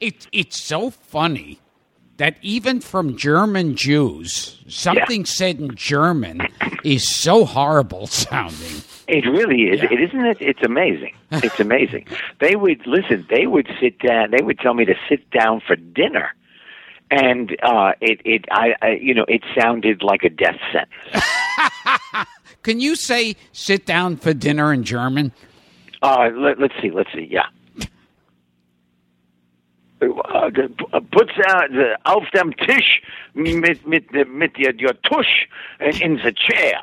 It, it's so funny that even from German Jews, something said in German is so horrible sounding. It really is. Yeah. It isn't it. It's amazing. It's amazing. they would listen. They would sit down. They would tell me to sit down for dinner, and uh, it it I, I you know it sounded like a death sentence. Can you say sit down for dinner in German? Uh, let, let's see. Let's see. Yeah. Puts uh, the auf dem Tisch mit mit mit your, your tush in the chair.